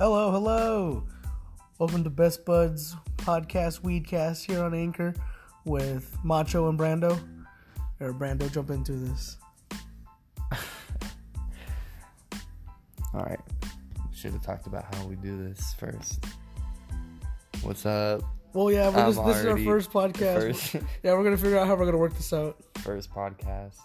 Hello, hello. Welcome to Best Buds Podcast Weedcast here on Anchor with Macho and Brando. Or Brando, jump into this. All right. Should have talked about how we do this first. What's up? Well, yeah, we're just, this is our first podcast. First, Yeah, we're gonna figure out how we're gonna work this out. first podcast.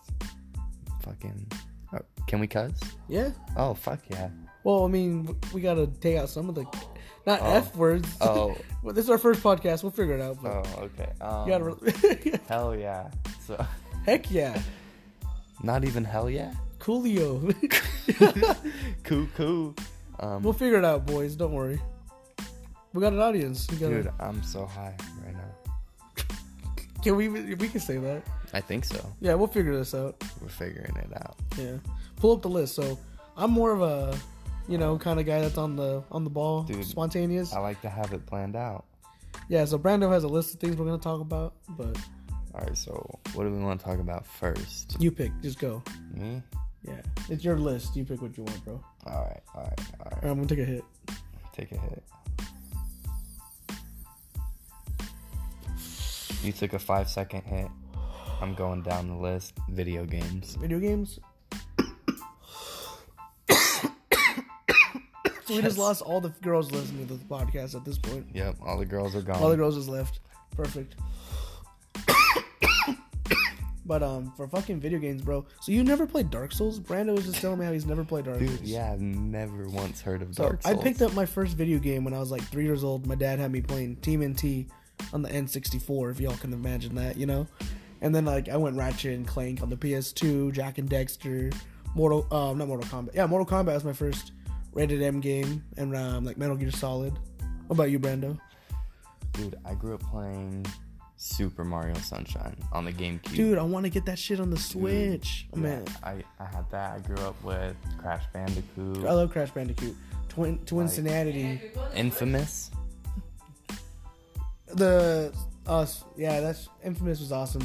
Fucking. Oh, can we cuss? Yeah. Oh fuck yeah. Well, I mean, we gotta take out some of the not Oh. f words. Oh. well, this is our first podcast. We'll figure it out. But Oh okay. Um, you gotta. Re- hell yeah. So Heck yeah, not even hell yeah. Coolio. Cool cool. Um, we'll figure it out, boys. Don't worry. We got an audience. We got dude, I'm so high right now. Can we? We can say that. I think so. Yeah, we'll figure this out. We're figuring it out. Yeah, pull up the list. So I'm more of a, you know, kind of guy that's on the on the ball, Dude, spontaneous. I like to have it planned out. Yeah. So Brando has a list of things we're gonna talk about, but All right. So what do we want to talk about first? you pick. Just go. Me. Yeah, it's your list. You pick what you want, bro. All right. All right. All right. Or I'm gonna take a hit. Take a hit. You took a five second hit. I'm going down the list. Video games. Video games. So we just lost all the girls listening to the podcast at this point. Yep, all the girls are gone. All the girls is left. Perfect. but um, for fucking video games, bro. So you never played Dark Souls? Brando was just telling me how he's never played Dark Dude, Souls. yeah, I've never once heard of So Dark I picked up my first video game when I was like three years old. My dad had me playing TMNT on the N64, if y'all can imagine that, you know. And then like I went Ratchet and Clank on the PS2, Jak and Daxter, Mortal, um, not Mortal Kombat. Yeah, Mortal Kombat was my first rated M game, and um, like Metal Gear Solid. What about you, Brando? Dude, I grew up playing Super Mario Sunshine on the GameCube. Dude, I want to get that shit on the Switch. Yeah, Man, I, I had that. I grew up with Crash Bandicoot, I love Crash Bandicoot. Twin Twin Like-. Infamous. The us, yeah, that's Infamous was awesome.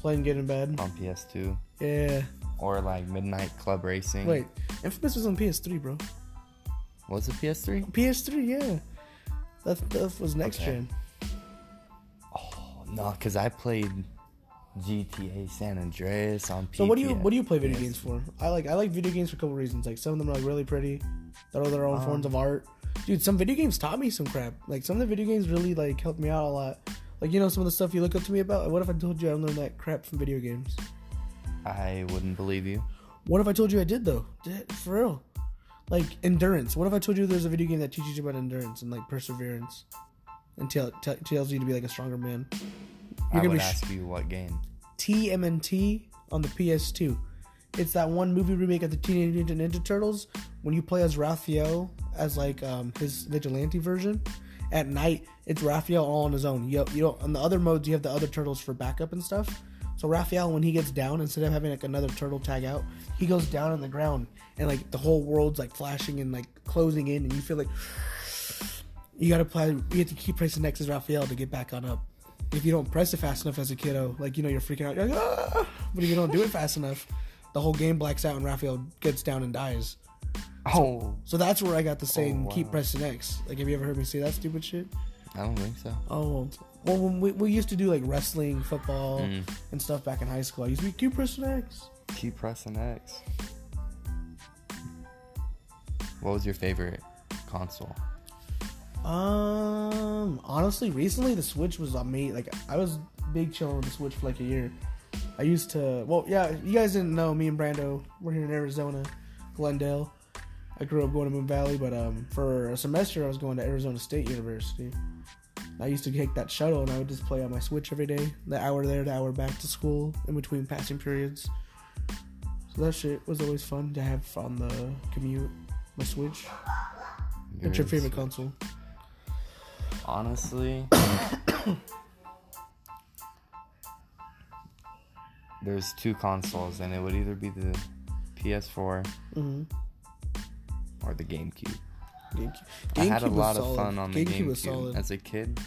Playing Get in Bed. on PS2. Yeah. Or like Midnight Club Racing. Wait, Infamous was on PS3, bro. Was it PS3? PS3, yeah. That that was next Okay. gen. Oh, no, because I played GTA San Andreas on PS. So what do you what do you play video games for? I like I like video games for a couple reasons. Like some of them are like really pretty. They're their own Um, forms of art. Dude, some video games taught me some crap. Like some of the video games really like helped me out a lot. Like you know some of the stuff you look up to me about. What if I told you I learned that crap from video games? I wouldn't believe you. What if I told you I did though? Did- For real. Like endurance. What if I told you there's a video game that teaches you about endurance and like perseverance, and tell, tell, tells you to be like a stronger man? I gonna would be sh- ask you what game. TMNT on the PS2. It's that one movie remake of the Teenage Mutant Ninja Turtles when you play as Raphael as like um, his vigilante version. At night, it's Raphael all on his own. You you know, on the other modes, you have the other turtles for backup and stuff. So Raphael, when he gets down, instead of having like another turtle tag out, he goes down on the ground, and like the whole world's like flashing and like closing in, and you feel like you gotta play. You have to keep pressing X as Raphael to get back on up. If you don't press it fast enough as a kiddo, like you know, you're freaking out. You're like, ah! But if you don't do it fast enough, the whole game blacks out and Raphael gets down and dies. Oh, So that's where I got the saying, wow. "Keep pressing X." Like, have you ever heard me say that stupid shit? I don't think so. Oh, well, when we, we used to do like wrestling, football, Mm. and stuff back in high school. I used to be keep pressing X. Keep pressing X. What was your favorite console? Um, honestly, recently the Switch was amazing. Like, I was big chilling with the Switch for like a year. I used to, well, yeah, you guys didn't know me and Brando. We're here in Arizona, Glendale. I grew up going to Moon Valley, but um, for a semester I was going to Arizona State University. I used to take that shuttle and I would just play on my Switch every day. The hour there, the hour back to school, in between passing periods. So that shit was always fun to have on the commute. My Switch. What's your Yours? favorite console? Honestly, there's two consoles, and it would either be the PS4 Mm-hmm. or the GameCube. GameCube. I had a GameCube was lot of fun on the GameCube was GameCube. solid. As a kid,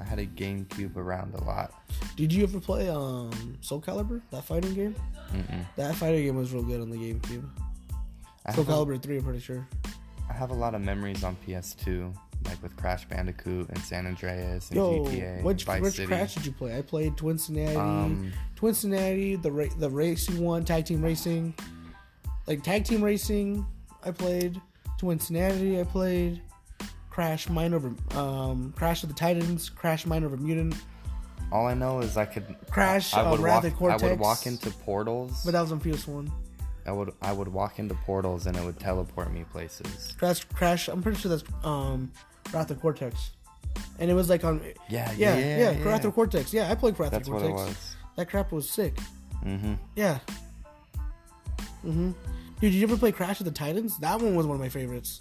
I had a GameCube around a lot. Did you ever play um Soul Calibur, that fighting game? Mm-mm. That fighting game was real good on the GameCube. I Soul Calibur three, I'm pretty sure. I have a lot of memories on PS2, like with Crash Bandicoot and San Andreas and Yo, GTA, which Vice which City. Crash did you play? I played Twinsanity, Um, Twinsanity, the ra- the racing one, tag team racing, like tag team racing. I played Twinsanity. I played Crash Mind over um Crash of the Titans, Crash Mind over Mutant, all I know is I could Crash I would uh, Wrath walk. Cortex. I would walk into portals. but that was on PS1. I would I would walk into portals and it would teleport me places. Crash Crash. I'm pretty sure that's um Wrath of Cortex, and it was like on Yeah, yeah yeah, yeah, yeah. Wrath of Cortex. Yeah, I played Wrath That's of what Cortex. it was. That crap was sick. Mm-hmm. Yeah. Mm-hmm. Dude, did you ever play Crash of the Titans? That one was one of my favorites.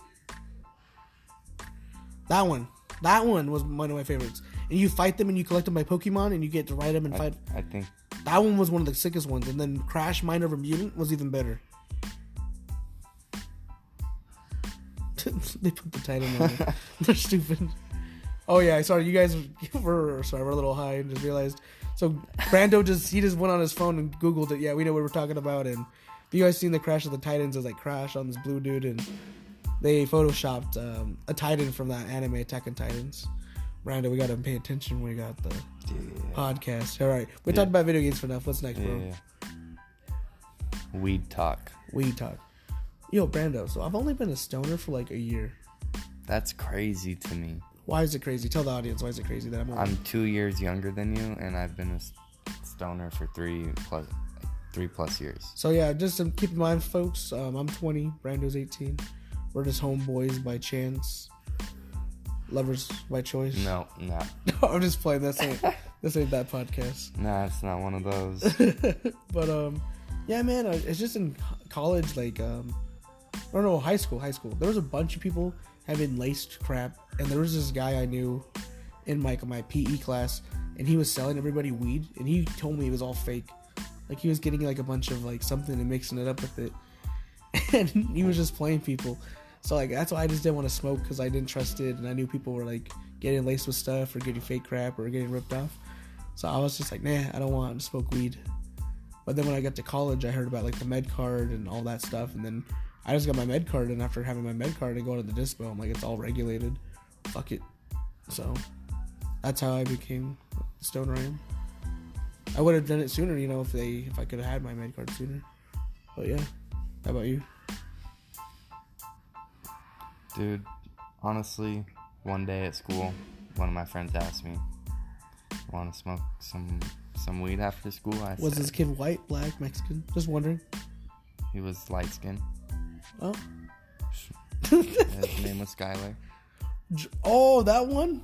That one. That one was one of my favorites. And you fight them and you collect them by Pokemon and you get to ride them and I, fight. I think That one was one of the sickest ones. And then Crash Mind over Mutant was even better. they put the title on there. They're stupid. Oh yeah, sorry, you guys were sorry, we're a little high and just realized. So Brando just he just went on his phone and Googled it. Yeah, we know what we're talking about. And if you guys seen the Crash of the Titans, it was like Crash on this blue dude, and they photoshopped um, a Titan from that anime Attack on Titans. Brando, we gotta pay attention when we got the yeah, podcast. All right, we Yeah. talked about video games for enough. What's next, bro? Weed talk. Weed talk. Yo, Brando. So I've only been a stoner for like a year. That's crazy to me. Why is it crazy? Tell the audience why is it crazy that I'm. Only... I'm two years younger than you, and I've been a stoner for three plus three plus years. So yeah, just to keep in mind, folks. Um, I'm 20. Brando's 18. We're just homeboys by chance. Lovers by choice. No, no, I'm just playing. This ain't this ain't that podcast. no. It's not one of those. but um, yeah, man. It's just in college, like um, I don't know, high school, high school. There was a bunch of people having laced crap, and there was this guy I knew in my my PE class, and he was selling everybody weed, and he told me it was all fake. Like he was getting like a bunch of like something and mixing it up with it, and he was just playing people. So like that's why I just didn't want to smoke because I didn't trust it, and I knew people were like getting laced with stuff or getting fake crap or getting ripped off. So I was just like, nah, I don't want to smoke weed. But then when I got to college, I heard about like the med card and all that stuff, and then I just got my med card, and after having my med card and going to the dispo, I'm like, it's all regulated. Fuck it. So that's how I became the stoner I would have done it sooner, you know, if they if I could have had my med card sooner. But yeah, how about you? Dude, honestly, one day at school, one of my friends asked me, "Want to smoke some some weed after school?" I Was said, this kid white, black, Mexican? Just wondering. He was light skinned. Oh, His name was Skylar. J- oh, that one,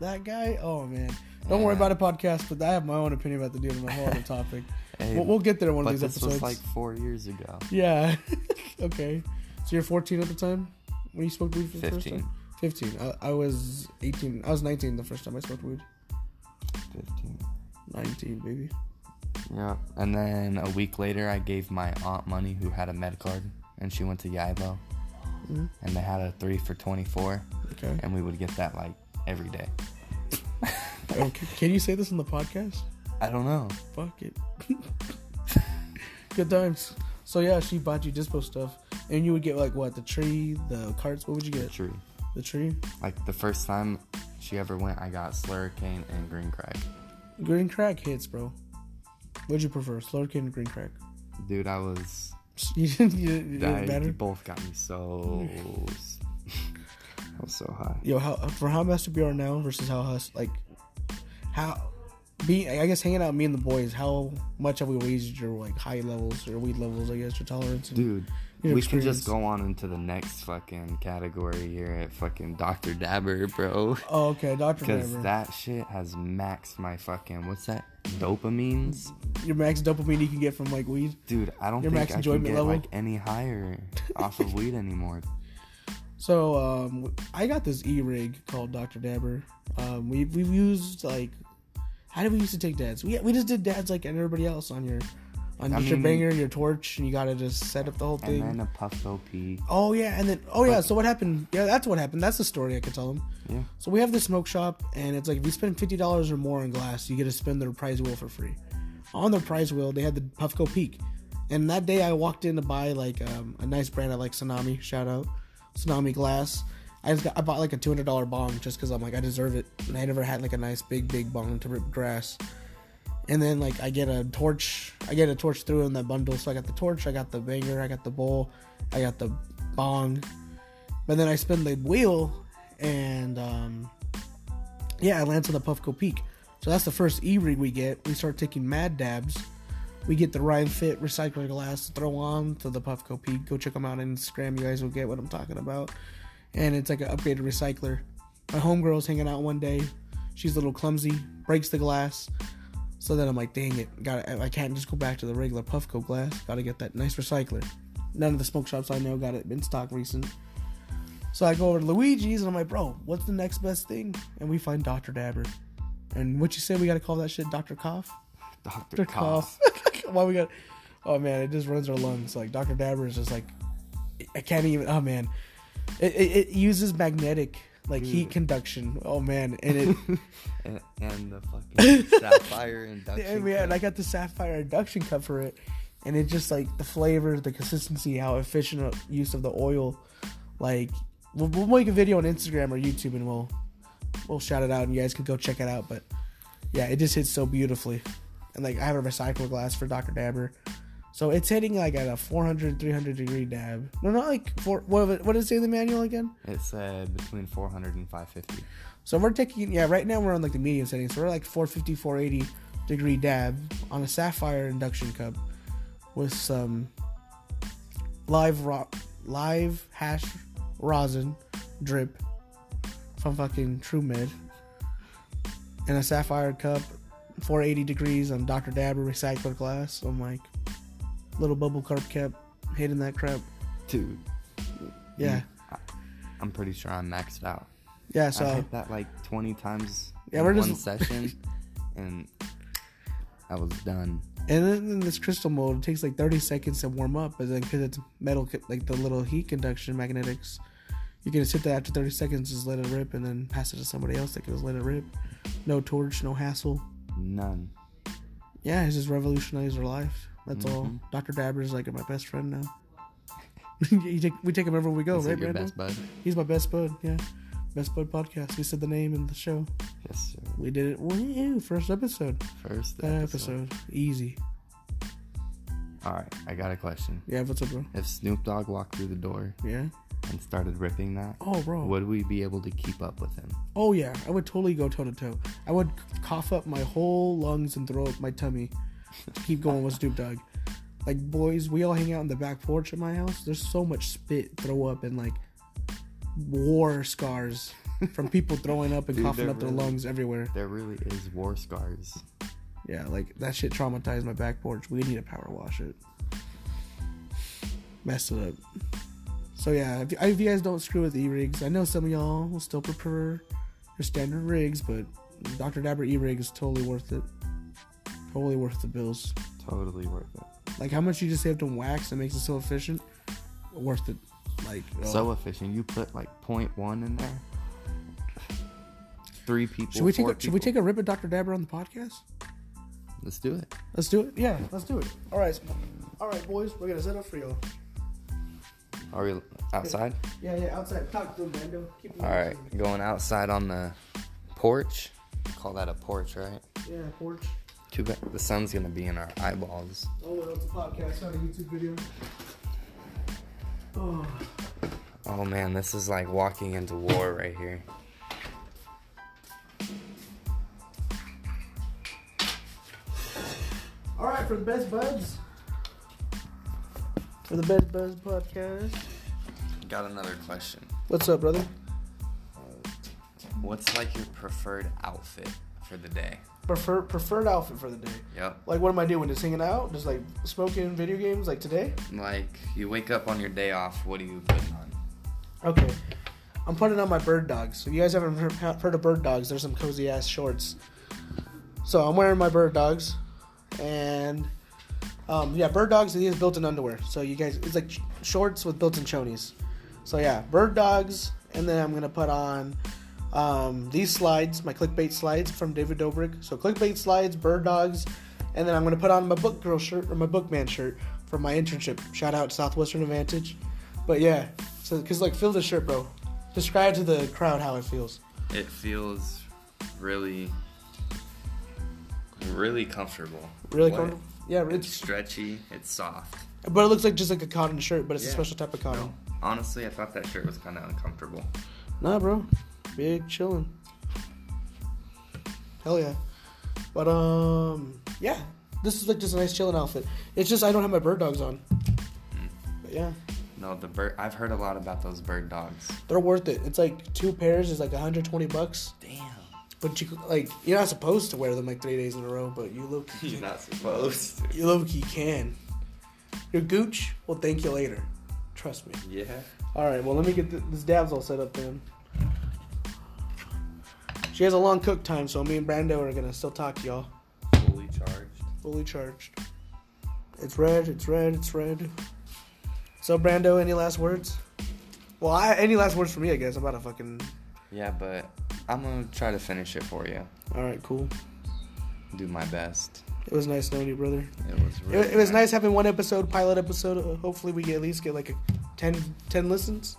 that guy. Oh man, don't worry about a podcast, but I have my own opinion about the dude on a whole other topic. Hey, We'll, we'll get there one of these this episodes. was like four years ago. Yeah. okay. So you're 14 at the time when you smoked weed for the first time? 15. I, I was 18. I was 19 the first time I smoked weed. Fifteen. 19, baby. Yeah. And then a week later, I gave my aunt money who had a med card, and she went to Yibo, Mhm. and they had a three for twenty four, Okay. and we would get that like every day. oh, can, can you say this on the podcast? I don't know. Fuck it. Good times. So yeah, she bought you dispo stuff, and you would get like what the tree, the carts. What would you get? The tree. The tree, Like the first time she ever went, I got Slurricane and Green Crack. green crack hits, bro. What'd you prefer, Slurricane or green crack? Dude, I was. You didn't, you didn't, you I, didn't matter. both got me so. I was so high. Yo, how for how messed up you are now versus how us like how be I guess hanging out with me and the boys, how much have we raised your like high levels or weed levels, I guess, your tolerance and Dude, your we can just go on into the next fucking category here at fucking Dr. Dabber, bro. Oh, okay, Doctor Dabber. Because that shit has maxed my fucking what's that? Dopamines, Your max dopamine you can get from like weed. dude. I don't Your think max I can get level? like any higher off of weed anymore. So um I got this e rig called Doctor Dabber. Um we we've used like how did we used to take dabs? We we just did dabs like everybody else on your on I your mean- banger, your torch, and you gotta just set up the whole thing. And then a Puffco Peak. Oh yeah, and then oh yeah. So what happened? Yeah, that's what happened. That's the story I could tell them. Yeah. So we have this smoke shop, and it's like if you spend fifty dollars or more on glass, you get to spin their prize wheel for free. On their prize wheel, they had the Puffco Peak, and that day I walked in to buy like um, a nice brand I like Tsunami. Shout out. tsunami glass. I just got, I bought like a two hundred dollar bong just because I'm like I deserve it, and I never had like a nice big big bong to rip grass. And then like I get a torch, I get a torch through in that bundle. So I got the torch, I got the banger, I got the bowl, I got the bong. But then I spin the wheel, and um, yeah, I land on the Puffco Peak. So that's the first E rig we get. We start taking mad dabs. We get the Ryan Fitt recycler glass to throw on to the Puffco Peak. Go check them out on Instagram. You guys will get what I'm talking about. And it's like an upgraded recycler. My homegirl's hanging out one day. She's a little clumsy, breaks the glass. So then I'm like, dang it, got I can't just go back to the regular Puffco glass. Got to get that nice recycler. None of the smoke shops I know got it in stock recent. So I go over to Luigi's and I'm like, bro, what's the next best thing? And we find Dr. Dabber. And what you say we gotta call that shit Dr. Cough? Dr. Dr. Cough. Cough. Why we got Oh man, it just runs our lungs. Like Dr. Dabber is just like I can't even oh man. It, it, it uses magnetic like heat conduction. Oh man, and it and, and the fucking sapphire induction. and, we, and. I got the sapphire induction cup for it, and it just like the flavor, the consistency, how efficient use of the oil. Like we'll, we'll make a video on Instagram or YouTube, and we'll we'll shout it out, and you guys can go check it out. But yeah, it just hits so beautifully, and like I have a recycled glass for Dr. Dabber. So it's hitting like at a 400, 300 degree dab. No, not like four. What, what does it say in the manual again? It said between 400 and 550. So we're taking, yeah, right now we're on like the medium setting. So we're like 450, 480 degree dab on a sapphire induction cup with some live ro- live hash rosin drip from fucking True Med and a sapphire cup, 480 degrees on Dr. Dabber recycled glass. So I'm like, little bubble carb cap, hitting that crap. Dude, Yeah, I'm pretty sure I'm maxed out. yeah. So I hit that like 20 times Yeah, in we're one just- session, and I was done. And then in this crystal mold, it takes like 30 seconds to warm up, but then because it's metal, like the little heat conduction magnetics, you can sit there after 30 seconds, just let it rip, and then pass it to somebody else that can just let it rip. No torch, no hassle. None. Yeah, it's just revolutionized our life. That's all. Mhm. Dr. Dabber is like my best friend now. take, we take him wherever we go, Is right, your best bud? He's my best bud, yeah. Best bud podcast. We said the name in the show. Yes, sir. We did it. Woo, first episode. First episode. episode. Easy. All right, I got a question. Yeah, what's up, bro? If Snoop Dogg walked through the door Yeah. and started ripping that, Oh, bro. would we be able to keep up with him? Oh yeah, I would totally go toe to toe. I would cough up my whole lungs and throw up my tummy keep going with Snoop Dogg. Like boys, we all hang out in the back porch at my house. There's so much spit, throw up, and like war scars from people throwing up and Dude, coughing up their lungs everywhere. There really is war scars. Yeah, like that shit traumatized my back porch. We need to power wash it. Messed it up. So yeah, if, if you guys don't screw with e-rigs, I know some of y'all will still prefer your standard rigs, but Dr. Dabber e-rig is totally worth it. Totally worth the bills. Totally worth it. Like how much you just saved on wax that makes it so efficient? Worth it. Like oh. So efficient. You put like point one in there. Three people. should we take a, should we take a rip at Dr. Dabber on the podcast? Let's do it. Let's do it. Yeah, let's do it. All right, all right, boys, we're gonna set up for y'all. Are we outside? Yeah, yeah, outside. Talk to Brando. Keep All right, going outside on the porch. Call that a porch, right? Yeah, porch. Too bad the sun's gonna be in our eyeballs. Oh, well, it's a podcast, not a YouTube video. Oh, Oh man, this is like walking into war right here. all right, for the best buds. For the best buds podcast. Got another question. What's up, brother? What's like your preferred outfit for the day? Prefer preferred outfit for the day. Yep. Like, what am I doing? Just hanging out? Just like smoking video games? Like today? Like you wake up on your day off, what are you putting on? Okay. I'm putting on my bird dogs. So you guys haven't heard, of bird dogs? There's some cozy ass shorts. So I'm wearing my bird dogs, and um, yeah, bird dogs. It is built-in underwear. So you guys, it's like sh- shorts with built-in chonies. So yeah, bird dogs, and then I'm gonna put on um, these slides, my clickbait slides from David Dobrik. So clickbait slides, bird dogs, and then I'm gonna put on my book girl shirt or my bookman shirt for my internship. Shout out Southwestern Advantage. But yeah, So, cause like, feel the shirt, bro. Describe to the crowd how it feels. It feels really, really comfortable. Really comfortable. Yeah, It's it's stretchy. It's soft. but it looks like just like a cotton shirt, but it's a special type of cotton. No, honestly, I thought that shirt was kind of uncomfortable. Nah, bro. Big chillin'. Hell yeah. But um, yeah. This is like just a nice chillin' outfit. It's just I don't have my bird dogs on. But yeah, No, the bird. I've heard a lot about those bird dogs. they're worth it. It's like two pairs is like 120 bucks. Damn. But you like you're not supposed to wear them like three days in a row, but you look You're not supposed to. you look you can. Your gooch will thank you later. Trust me. Yeah. All right, well let me get th- this dabs all set up then. She has a long cook time, so me and Brando are gonna still talk y'all. Fully charged. Fully charged. It's red. It's red. It's red. So Brando, any last words? Well, I, any last words for me? I guess I'm about to fucking. Yeah, but I'm gonna try to finish it for you. All right, cool. Do my best. It was nice knowing you, brother. It was. It, Really it was nice having one episode, pilot episode. Uh, hopefully, we at least get like a 10, 10 listens.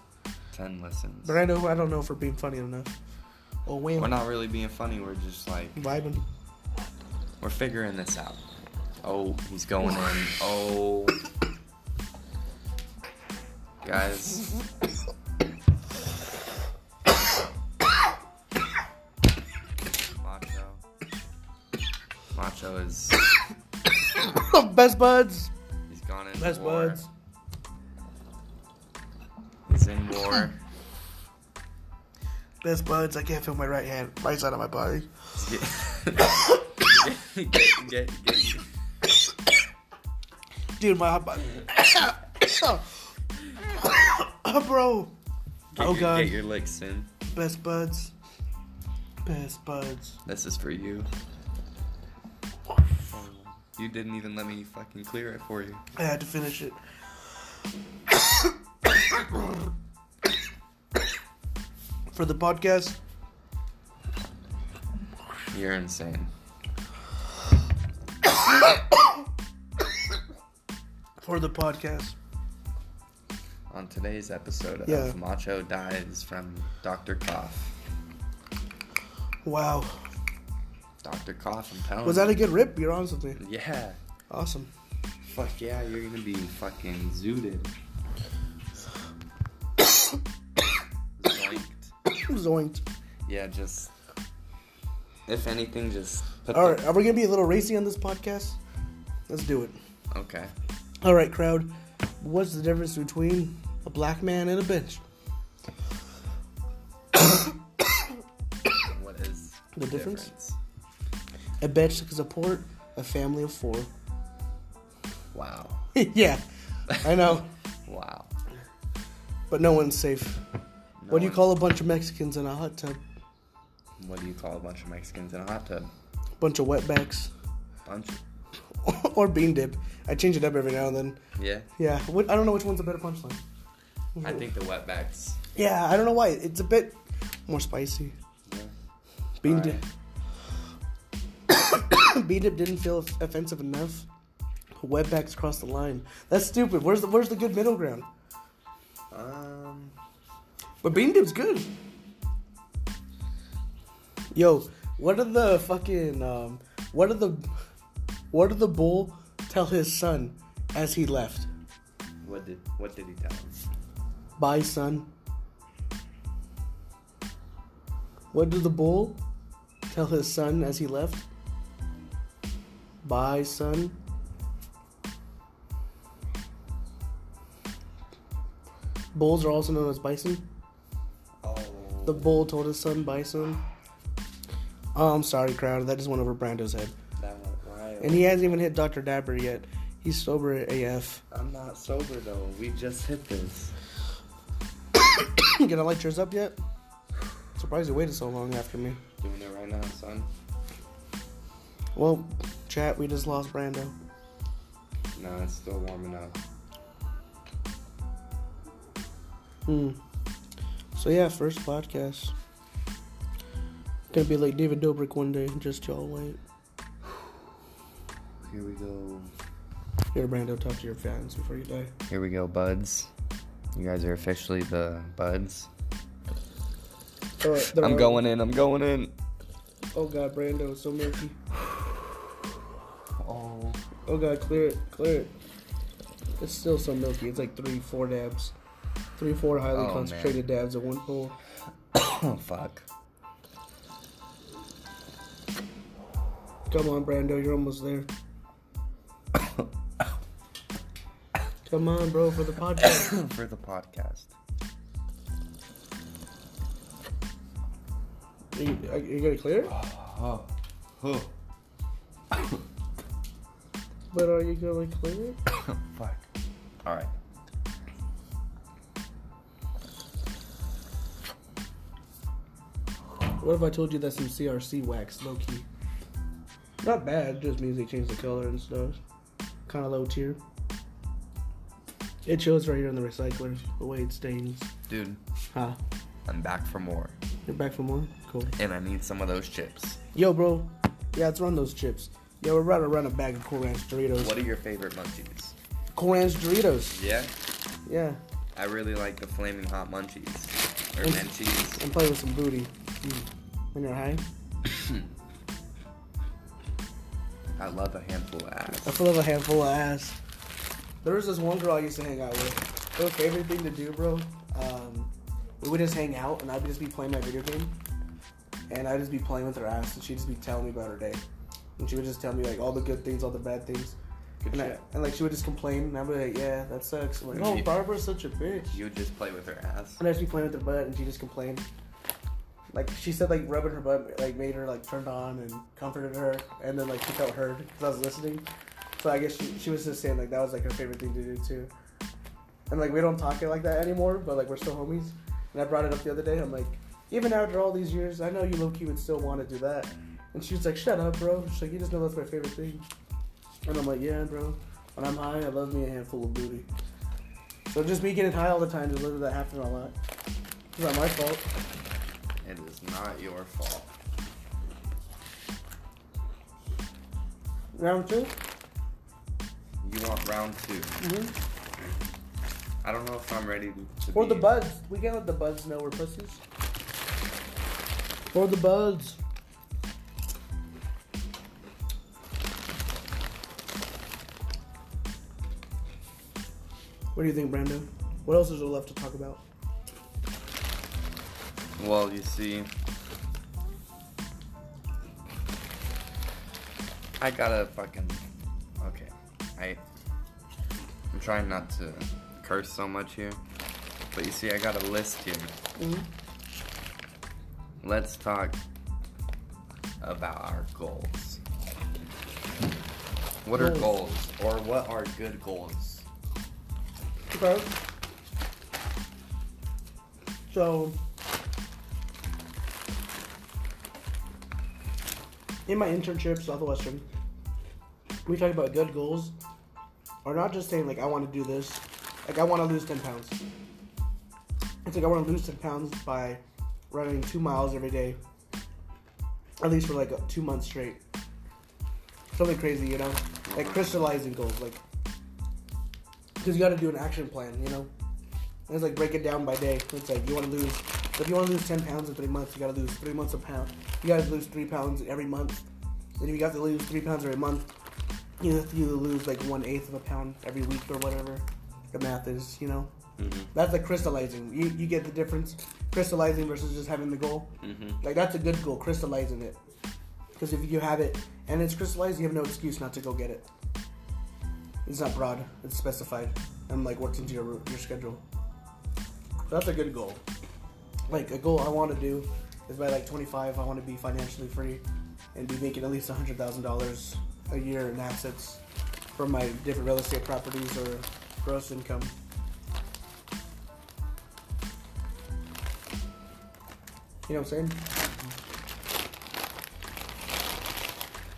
Ten listens. But I know I don't know if we're being funny enough. Oh, wham, We're not really being funny. We're just like vibing. we're figuring this out. Oh, he's going in. Oh, guys. Macho. Macho is Best buds. he's gone in Best war. buds. He's in war. Best buds. I can't feel my right hand, right side of my body. get, get, get, Dude, my hot body. bro. get Oh, your, God. Get your licks in. Best buds. Best buds. This is for you. You didn't even let me fucking clear it for you. I had to finish it. For the podcast, You're insane. for the podcast. On today's episode Yeah. of Macho Dies from Dr. Cough. Wow. Dr. Cough, I'm telling Was that a good rip? You're honest with me. Yeah. Awesome. Fuck yeah, you're gonna be fucking zooted. Zoinked. Yeah, just. If anything, just put All the- are we gonna be a little racy on this podcast? Let's do it. Okay. All right, crowd. What's the difference between a black man and a bench? What is The difference? A bench can support a family of four. Wow. yeah, I know, Wow. but no one's safe. No what do you one- call a bunch of Mexicans in a hot tub? What do you call a bunch of Mexicans in a hot tub? Bunch of wetbacks Bunch. or bean dip. I change it up every now and then. Yeah. Yeah, what, I don't know which one's a better punchline. I think the wetbacks. Yeah, I don't know why. It's a bit more spicy. Yeah. Bean dip. bean dip didn't feel offensive enough. Wetbacks crossed the line. That's stupid. Where's the Where's the good middle ground? Um. But bean dip's good. Yo, what did the fucking um, what did the what did the bull tell his son as he left? What did What did he tell him? Bye, son. What did the bull tell his son as he left? Bye, son. Bulls are also known as bison. The bull told his son bison. Oh, I'm sorry, crowd. That just went over Brando's head. That. And he hasn't even hit Dr. Dabber yet. He's sober AF. I'm not sober though. We just hit this. Gonna light yours up yet? Surprised you waited so long after me. Doing it right now, son. Well, chat, we just lost Brando. No, it's still warming up. Hmm. So yeah, first podcast. Gonna be like David Dobrik one day. Just y'all wait. Here we go. Here, Brando, talk to your fans before you die. Here we go, buds. You guys are officially the buds. I'm going in. I'm going in. Oh god, Brando, it's so milky. Oh. Oh god, clear it, clear it. It's still so milky. It's like three, four dabs. Three, four highly Oh, concentrated dabs at one pull. Oh fuck. Come on, Brando, you're almost there. Come on, bro, for the podcast. For the podcast. you, are you gonna clear it? Oh. Oh. But are you gonna clear fuck. All right. What if I told you that's some CRC wax, low key? Not bad, just means they changed the color and stuff. Kind of low tier. It shows right here in the recycler the way it stains. Dude, Huh? I'm back for more, You're back for more? Cool. and I need some of those chips. Yo, bro. Yeah, let's run those chips. Yo, we're about to run a bag of Cool Ranch Doritos. What are your favorite munchies? Cool Ranch Doritos. Yeah, Yeah. I really like the flaming hot munchies or menchies. I'm playing with some booty. When you're high. I love a handful of ass. I like a handful of ass. There was this one girl I used to hang out with. Her favorite thing to do, bro. Um, we would just hang out, and I'd just be playing my video game, and I'd just be playing with her ass, and she'd just be telling me about her day, and she would just tell me like all the good things, all the bad things, Good and, I, and like she would just complain, and I'd be like, yeah, that sucks. I'm like, oh, Barbara's such a bitch. You would just play with her ass. And I'd just be playing with her butt, and she just complained. Like she said, like rubbing her butt like made her like turned on and comforted her, and then like she felt heard because I was listening. So I guess she, she was just saying like that was like her favorite thing to do too. And like we don't talk it like that anymore, but like we're still homies. And I brought it up the other day. I'm like, even after all these years, I know you low key would still want to do that. And she was like, shut up, bro. She's like, you just know that's my favorite thing. And I'm like, yeah, bro. When I'm high, I love me a handful of booty. So just me getting high all the time just live that happening a lot. It's not my fault. Is not your fault. Round two. You want round 2 Mm-hmm. I don't know if I'm ready to. For be, the buds, we can't let the buds know we're pussies. For the buds. What do you think, Brandon? What else is there left to talk about? Well, you see, I gotta fucking. Okay, I. I'm trying not to curse so much here, but you see, I got a list here. Mm-hmm. Let's talk about our goals. What are Goals. goals, or what are good goals? Okay. So, in my internship, Southwestern, we talk about good goals, are not just saying like I want to do this, like I want to lose ten pounds. It's like I want to lose ten pounds by running two miles every day, at least for like two months straight. Something crazy, you know, like crystallizing goals, like because you got to do an action plan, you know. And it's like break it down by day. It's like you want to lose. If you want to lose ten pounds in three months, you got to lose three months a pound. You got to lose three pounds every month. Then if you have to lose three pounds every month, you have to lose like one eighth of a pound every week or whatever. The math is, you know. Mm-hmm. That's like crystallizing. You you get the difference. Crystallizing versus just having the goal. Mm-hmm. Like that's a good goal, crystallizing it. Because if you have it and it's crystallized, you have no excuse not to go get it. It's not broad; it's specified and like works into your your schedule. That's a good goal. Like a goal I want to do is by like 25, I want to be financially free and be making at least hundred thousand dollars a year in assets from my different real estate properties or gross income. You know what I'm saying? Mm-hmm.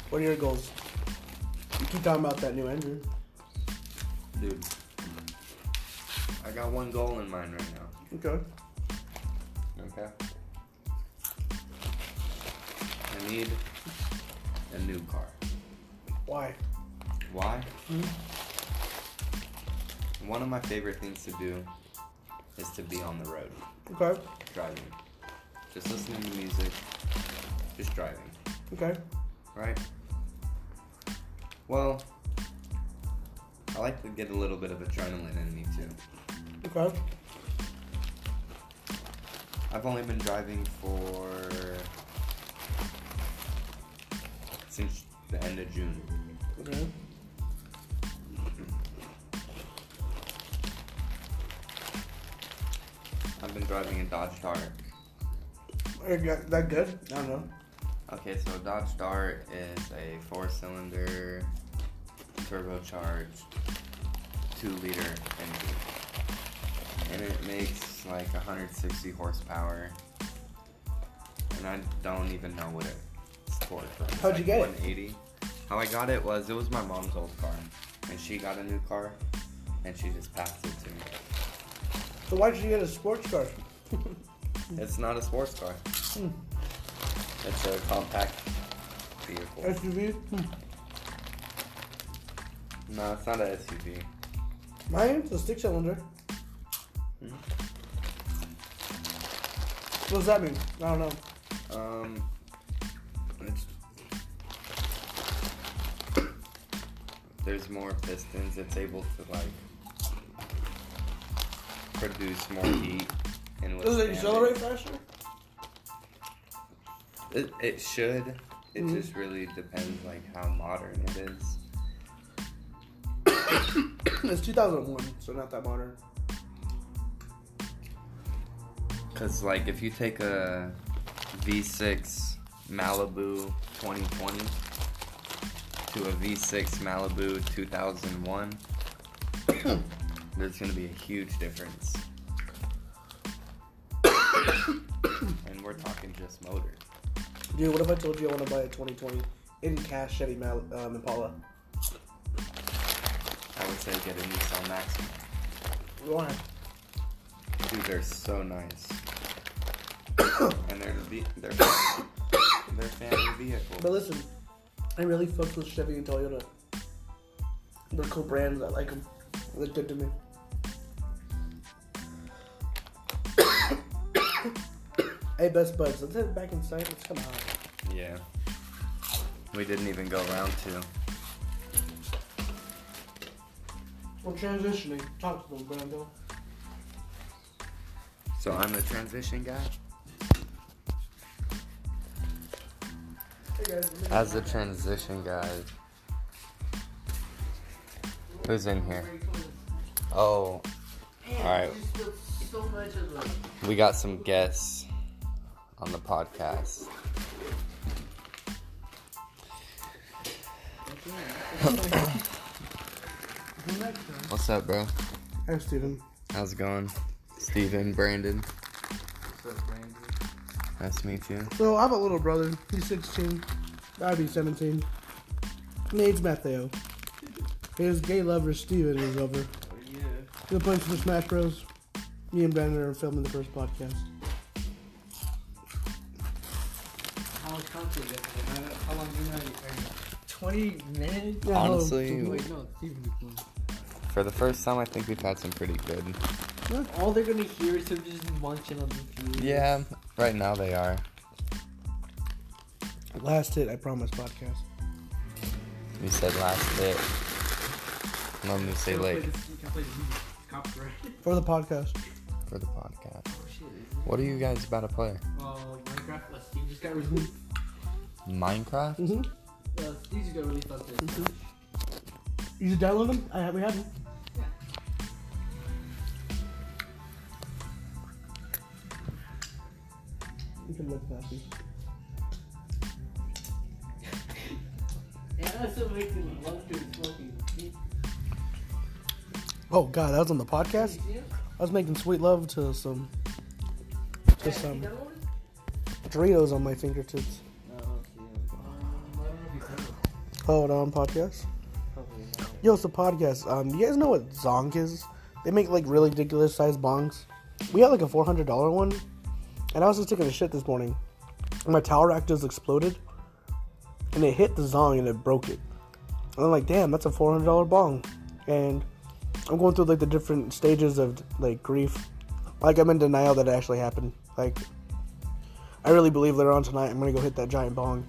What are your goals? You keep talking about that new engine. Dude, I got one goal in mind right now. Okay. Okay. I need a new car. Why? Why? Hmm? One of my favorite things to do is to be on the road, Okay. driving. Just listening to music, just driving, Okay. right? Well, I like to get a little bit of adrenaline in me too. Okay. I've only been driving for since the end of June. Okay. I've been driving a Dodge Dart. Are you that good? I don't know. Okay, so Dodge Dart is a four-cylinder, turbocharged, two-liter engine, and it makes like 160 horsepower. And I don't even know what it's. It's How'd you like get it? 180. How I got it was it was my mom's old car, and she got a new car, and she just passed it to me. So why did you get a sports car? It's not a sports car. Hmm. It's a compact vehicle. SUV? Hmm. No, it's not a SUV. Mine's a six cylinder. Hmm. What does that mean? I don't know. Um, it's, there's more pistons. It's able to like produce more heat. And Does it accelerate faster? It, it should. It Mhm. just really depends like how modern it is. it's 2001, so not that modern. Cause like if you take a V6 Malibu 2020 to a V6 Malibu 2001, there's gonna be a huge difference. and we're talking just motor. Dude, what if I told you I want to buy a 2020 in cash Chevy Mal- um, Impala? I would say get a Nissan Maxima. Why? Dude, they're so nice. And they're the they're they're family vehicles. But listen, I really fucked with Chevy and Toyota. They're cool brands. I like them. They're good to me. hey, Best Buds, let's head back inside. Kind of hot. Yeah. We didn't even go round two. We're transitioning. Talk to them, Brando. So I'm the transition guy. As the transition guys. who's in here? Oh, Alright. So much of them. we got some guests on the podcast. What's up, bro? Hi, Steven. How's it going? Steven, Brandon. Nice to meet you. So I have a little brother. He's 16. I'd be 17. Name's Mateo. His gay lover Steven is over. Oh, yeah. We're playing some Smash Bros. Me and Brandon are filming the first podcast. How was concert? How long you know you 20 minutes? Yeah. Honestly, Wait, no, Steven for the first time, I think we've had some pretty good. All they're gonna hear is him just munching on the food. Yeah, right now they are. Last hit, I promise, podcast. You said last hit. Normally say You can play like this- You can play the music. Copyright. For the podcast. for the podcast. Oh shit. What are you guys about to play? Oh, Minecraft. Uh, Steve just got released. Minecraft? Mm-hmm. Uh, Steve just got released on this. You just download them? I have, we have them. Yeah. Can look happy. Yeah, that's makes him love to smoking. He- Oh god, that was on the podcast. you see him? I was making sweet love to some to some you done one? Doritos on my fingertips. No, I don't see him. Um, I don't know if he's done one. Hold on, podcast. Yo, it's a podcast. Um, you guys know what Zong is? They make like really ridiculous sized bongs. We had like a four hundred dollar one, and I was just taking a shit this morning, and my towel rack just exploded, and it hit the Zong and it broke it. And I'm like, damn, that's a four hundred dollar bong, and I'm going through like the different stages of like grief Like I'm in denial that it actually happened. Like I really believe later on tonight I'm gonna go hit that giant bong,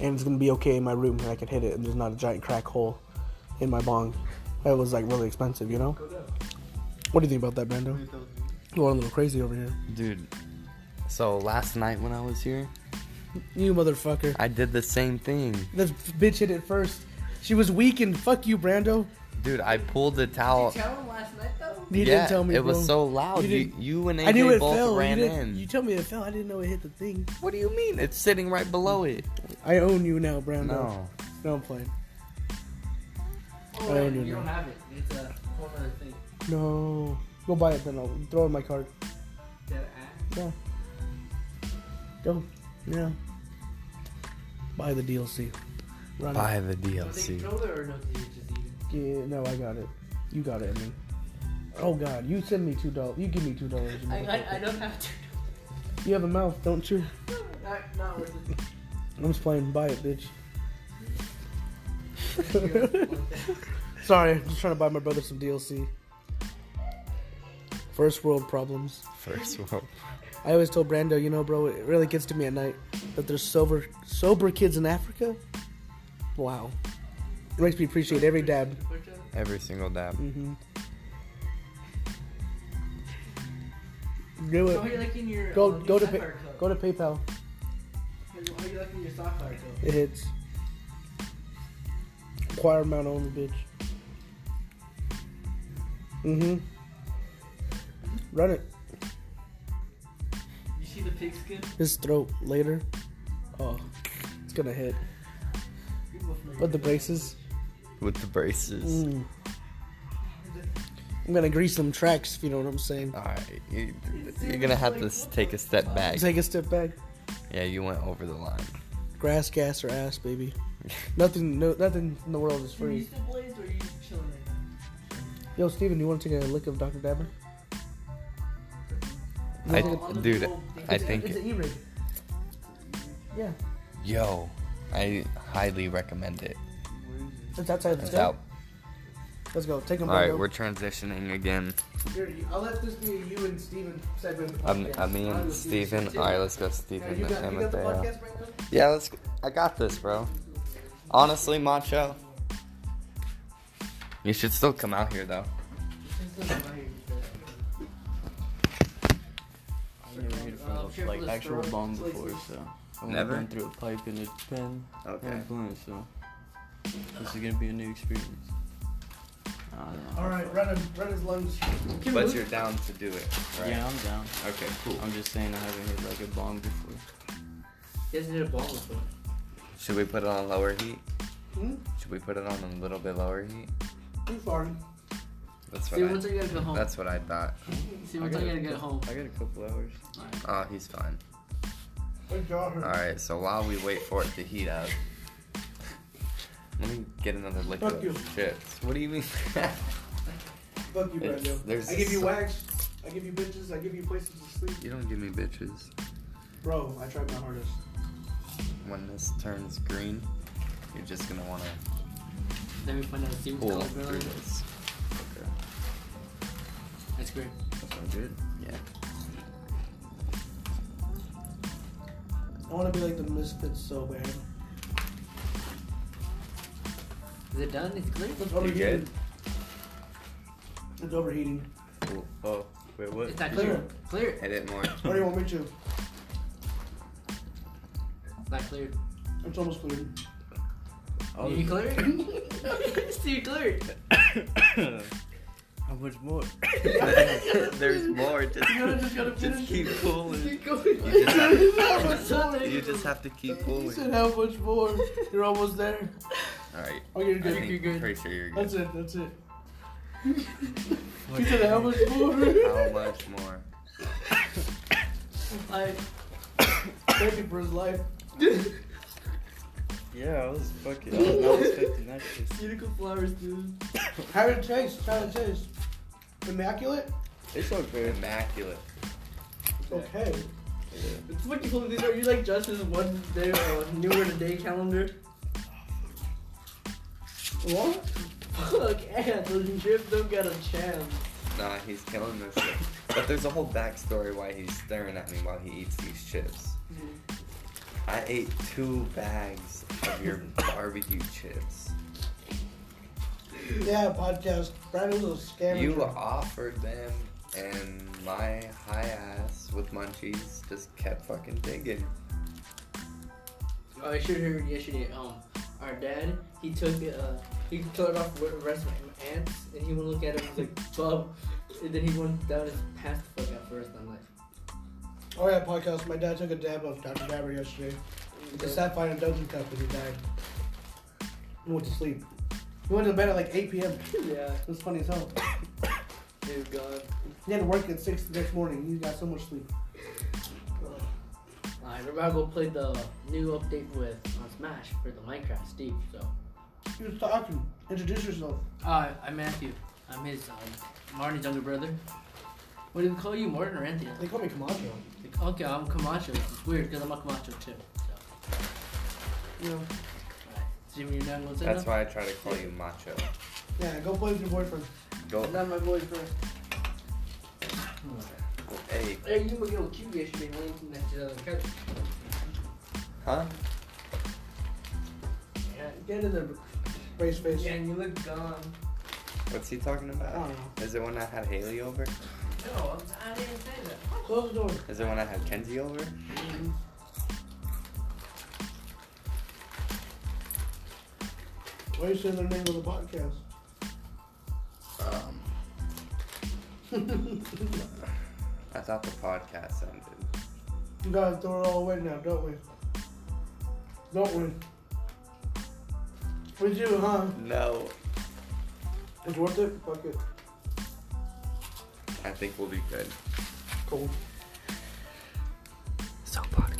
and it's gonna be okay in my room, and I can hit it, and there's not a giant crack hole in my bong. That was like really expensive, you know. What do you think about that, Brando? You're going a little crazy over here. Dude. So last night when I was here, You motherfucker. I did the same thing. The bitch hit it first. She was weak and fuck you, Brando. Dude, I pulled the towel. You tell him last night though? You yeah, didn't tell me. it was so loud. You You, didn't- you, and AJ I knew it both fell. ran you, in. you told me it fell. I didn't know it hit the thing. What do you mean? It's sitting right below it. I own you now, Brando. No. No, I'm playing. Oh, I wait, don't you know. don't have it. It's a whole other thing. No. Go buy it then. I'll throw it in my card. Dead ass. Yeah. Go. Yeah. Buy the DLC. Run Buy the No, they DLC. or no, you just eat it? it. Yeah, no, I got it. You got it, I mean. Oh God, you send me two dollars. You give me two dollars. I, I, I don't have to. You have a mouth, don't you? Not, not worth it. I'm just playing. Buy it, bitch. Sorry, I'm just trying to buy my brother some DLC. First world problems. First world. I always told Brando, you know, bro, it really gets to me at night that there's sober, sober kids in Africa. Wow, it makes me appreciate every dab. Every single dab. Mm-hmm. Do So how it. you liking your Go, um, go to, Sapphire pay, Cup? go to PayPal. How you liking your Sapphire Cup? It hits. Acquire amount only, bitch. Mm-hmm. Run it. You see the pigskin? His throat later. Oh, it's gonna hit. You both know With the braces. With the braces. Mm. I'm gonna grease some tracks, if you know what I'm saying. Alright, you, you're gonna have to take a step back. Take a step back. Yeah, you went over the line. Grass, gas, or ass, baby. nothing, no, nothing in the world is free. still blazed or are you chilling right Yo, Steven, you want to take a lick of Dr. Dabber? You I, wanna take a- on the dude, I think, it's an E-rig. Yeah, yo, I highly recommend it. it's outside. Let's It's go. out. Let's go. Take them. Alright, we're transitioning again. Here, I'll let this be a you and Steven segment. I'm. I mean, I'll Steven. Steven. Alright, let's go, Yeah, Steven you got, and you got the podcast right now? Yeah, let's. I got this, bro. Honestly, Macho. You should still come out here, though. Never hit it from a, careful like the actual straw. bong before, so I've only Never? gone through a pipe and a pen Okay. and a blunt, so this is gonna be a new experience. I don't know. All right, run him, run his lungs. But you're down to do it, right? Yeah, I'm down. Okay, cool. I'm just saying I haven't hit like a bong before. He hasn't hit a ball before. Should we put it on lower heat? Hmm? Should we put it on a little bit lower heat? Too far. That's See, what once I. I gotta go home. That's what I thought. See, I once I, got a gotta get home. I got a couple hours. Oh, he's fine. My jaw hurts. All right. So while we wait for it to heat up, let me get another lick Fuck of you. chips. What do you mean? Fuck you, It's- Brando. there's I give you some- wax. I give you bitches. I give you places to sleep. you don't give me bitches. Bro, I tried my hardest. When this turns green, you're just gonna wanna Let me find out Steven's pull color through this. Okay. That's great. That sounds good. Yeah. I want to be like the Misfits so bad. Is it done? It's clear? It's overheating. It's overheating. Cool. Oh, wait, what? It's not Clear. clear. Clear. Hit more. Where do you want me to? It's not clear. It's almost clear. Oh, you clear? Steve clear. How much more? There's more. Just, You gotta just gotta just keep pulling. Keep going. You just have, How much you just have to keep You pulling. said how much more? You're almost there. All right. Oh, you're good. think, You're good. pretty sure you're good. That's it. That's it. you said how much more? How much more? I thank you for his life. Yeah, I was fucking. I was not expecting that shit. Beautiful flowers, dude. How did it taste? How did it taste? Immaculate? It's okay. Immaculate. Okay. It's what you told me. Are you like Justin's one day uh, newer today calendar? What? Fuck, and those chips don't got a chance. Nah, he's killing this shit. But there's a whole backstory why he's staring at me while he eats these chips. I ate two bags of your barbecue chips. Yeah, podcast. Brandon was a scammer. You offered them, and my high ass with munchies just kept fucking digging. Oh, I should have heard yesterday. Um, our dad, he took it. Uh, he took it off with the rest of my aunts, and he went look at it. and was like, "Bub," and then he went down and passed the fuck out first. I'm like, Oh yeah, podcast. My dad took a dab of Dr. Dabber yesterday. It's a sapphire and Dungeon cup and he died. He went to sleep. He went to bed at like 8 p.m. yeah, It was funny as hell. dude, God. He had to work at 6 the next morning. He got so much sleep. Alright, we're about to go play the new update with on Smash for the Minecraft Steve. So, He was talking. Introduce yourself. uh, I'm Matthew. I'm his um, Martin's younger brother. What do we call you, Martin or Anthony? They call me Camacho. Like, okay, I'm Camacho. It's weird because I'm a Camacho too. So, You know. Alright. Jimmy, you're not gonna say That's why I try to call you macho. Yeah, go play with your boyfriend. Go, Not my boyfriend. hey, Hey, you were getting cute yesterday laying next to the other couch. huh? Yeah, Get in there, race face. yeah, and you look gone. What's he talking I about? don't know. Is it when I had Haley over? No, I'm- I didn't say that. Close the door. Is it when I had Kenzie over? Mm-hmm. Why are you saying the name of the podcast? Um, I thought the podcast ended. You gotta throw it all away now, don't we? Don't we? We do, huh? No. It's worth it? Fuck it. I think we'll be good. Cool. So podcast.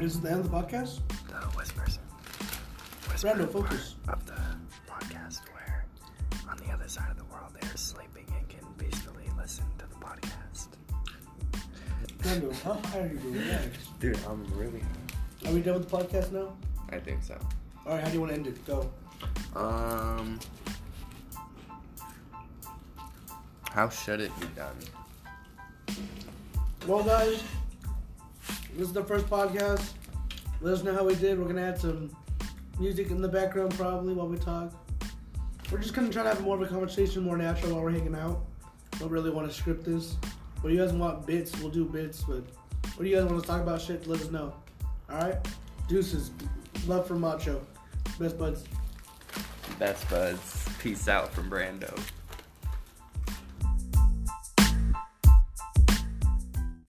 Is it the end of the podcast? the whispers. Brando, focus. of the podcast where on the other side of the world they're sleeping and can basically listen to the podcast. Brando, how high are you doing? Relax. Dude, I'm really Are we done with the podcast now? I think so. Alright, how do you want to end it? Go. Um How should it be done? Well, guys, this is the first podcast. Let us know how we did. We're gonna add some music in the background probably while we talk. We're just gonna try to have more of a conversation, more natural while we're hanging out. Don't really want to script this. But you guys want bits, we'll do bits. But what do you guys want to talk about? Shit, let us know. All right, deuces. Love for Macho. Best buds. Best buds. Peace out from Brando.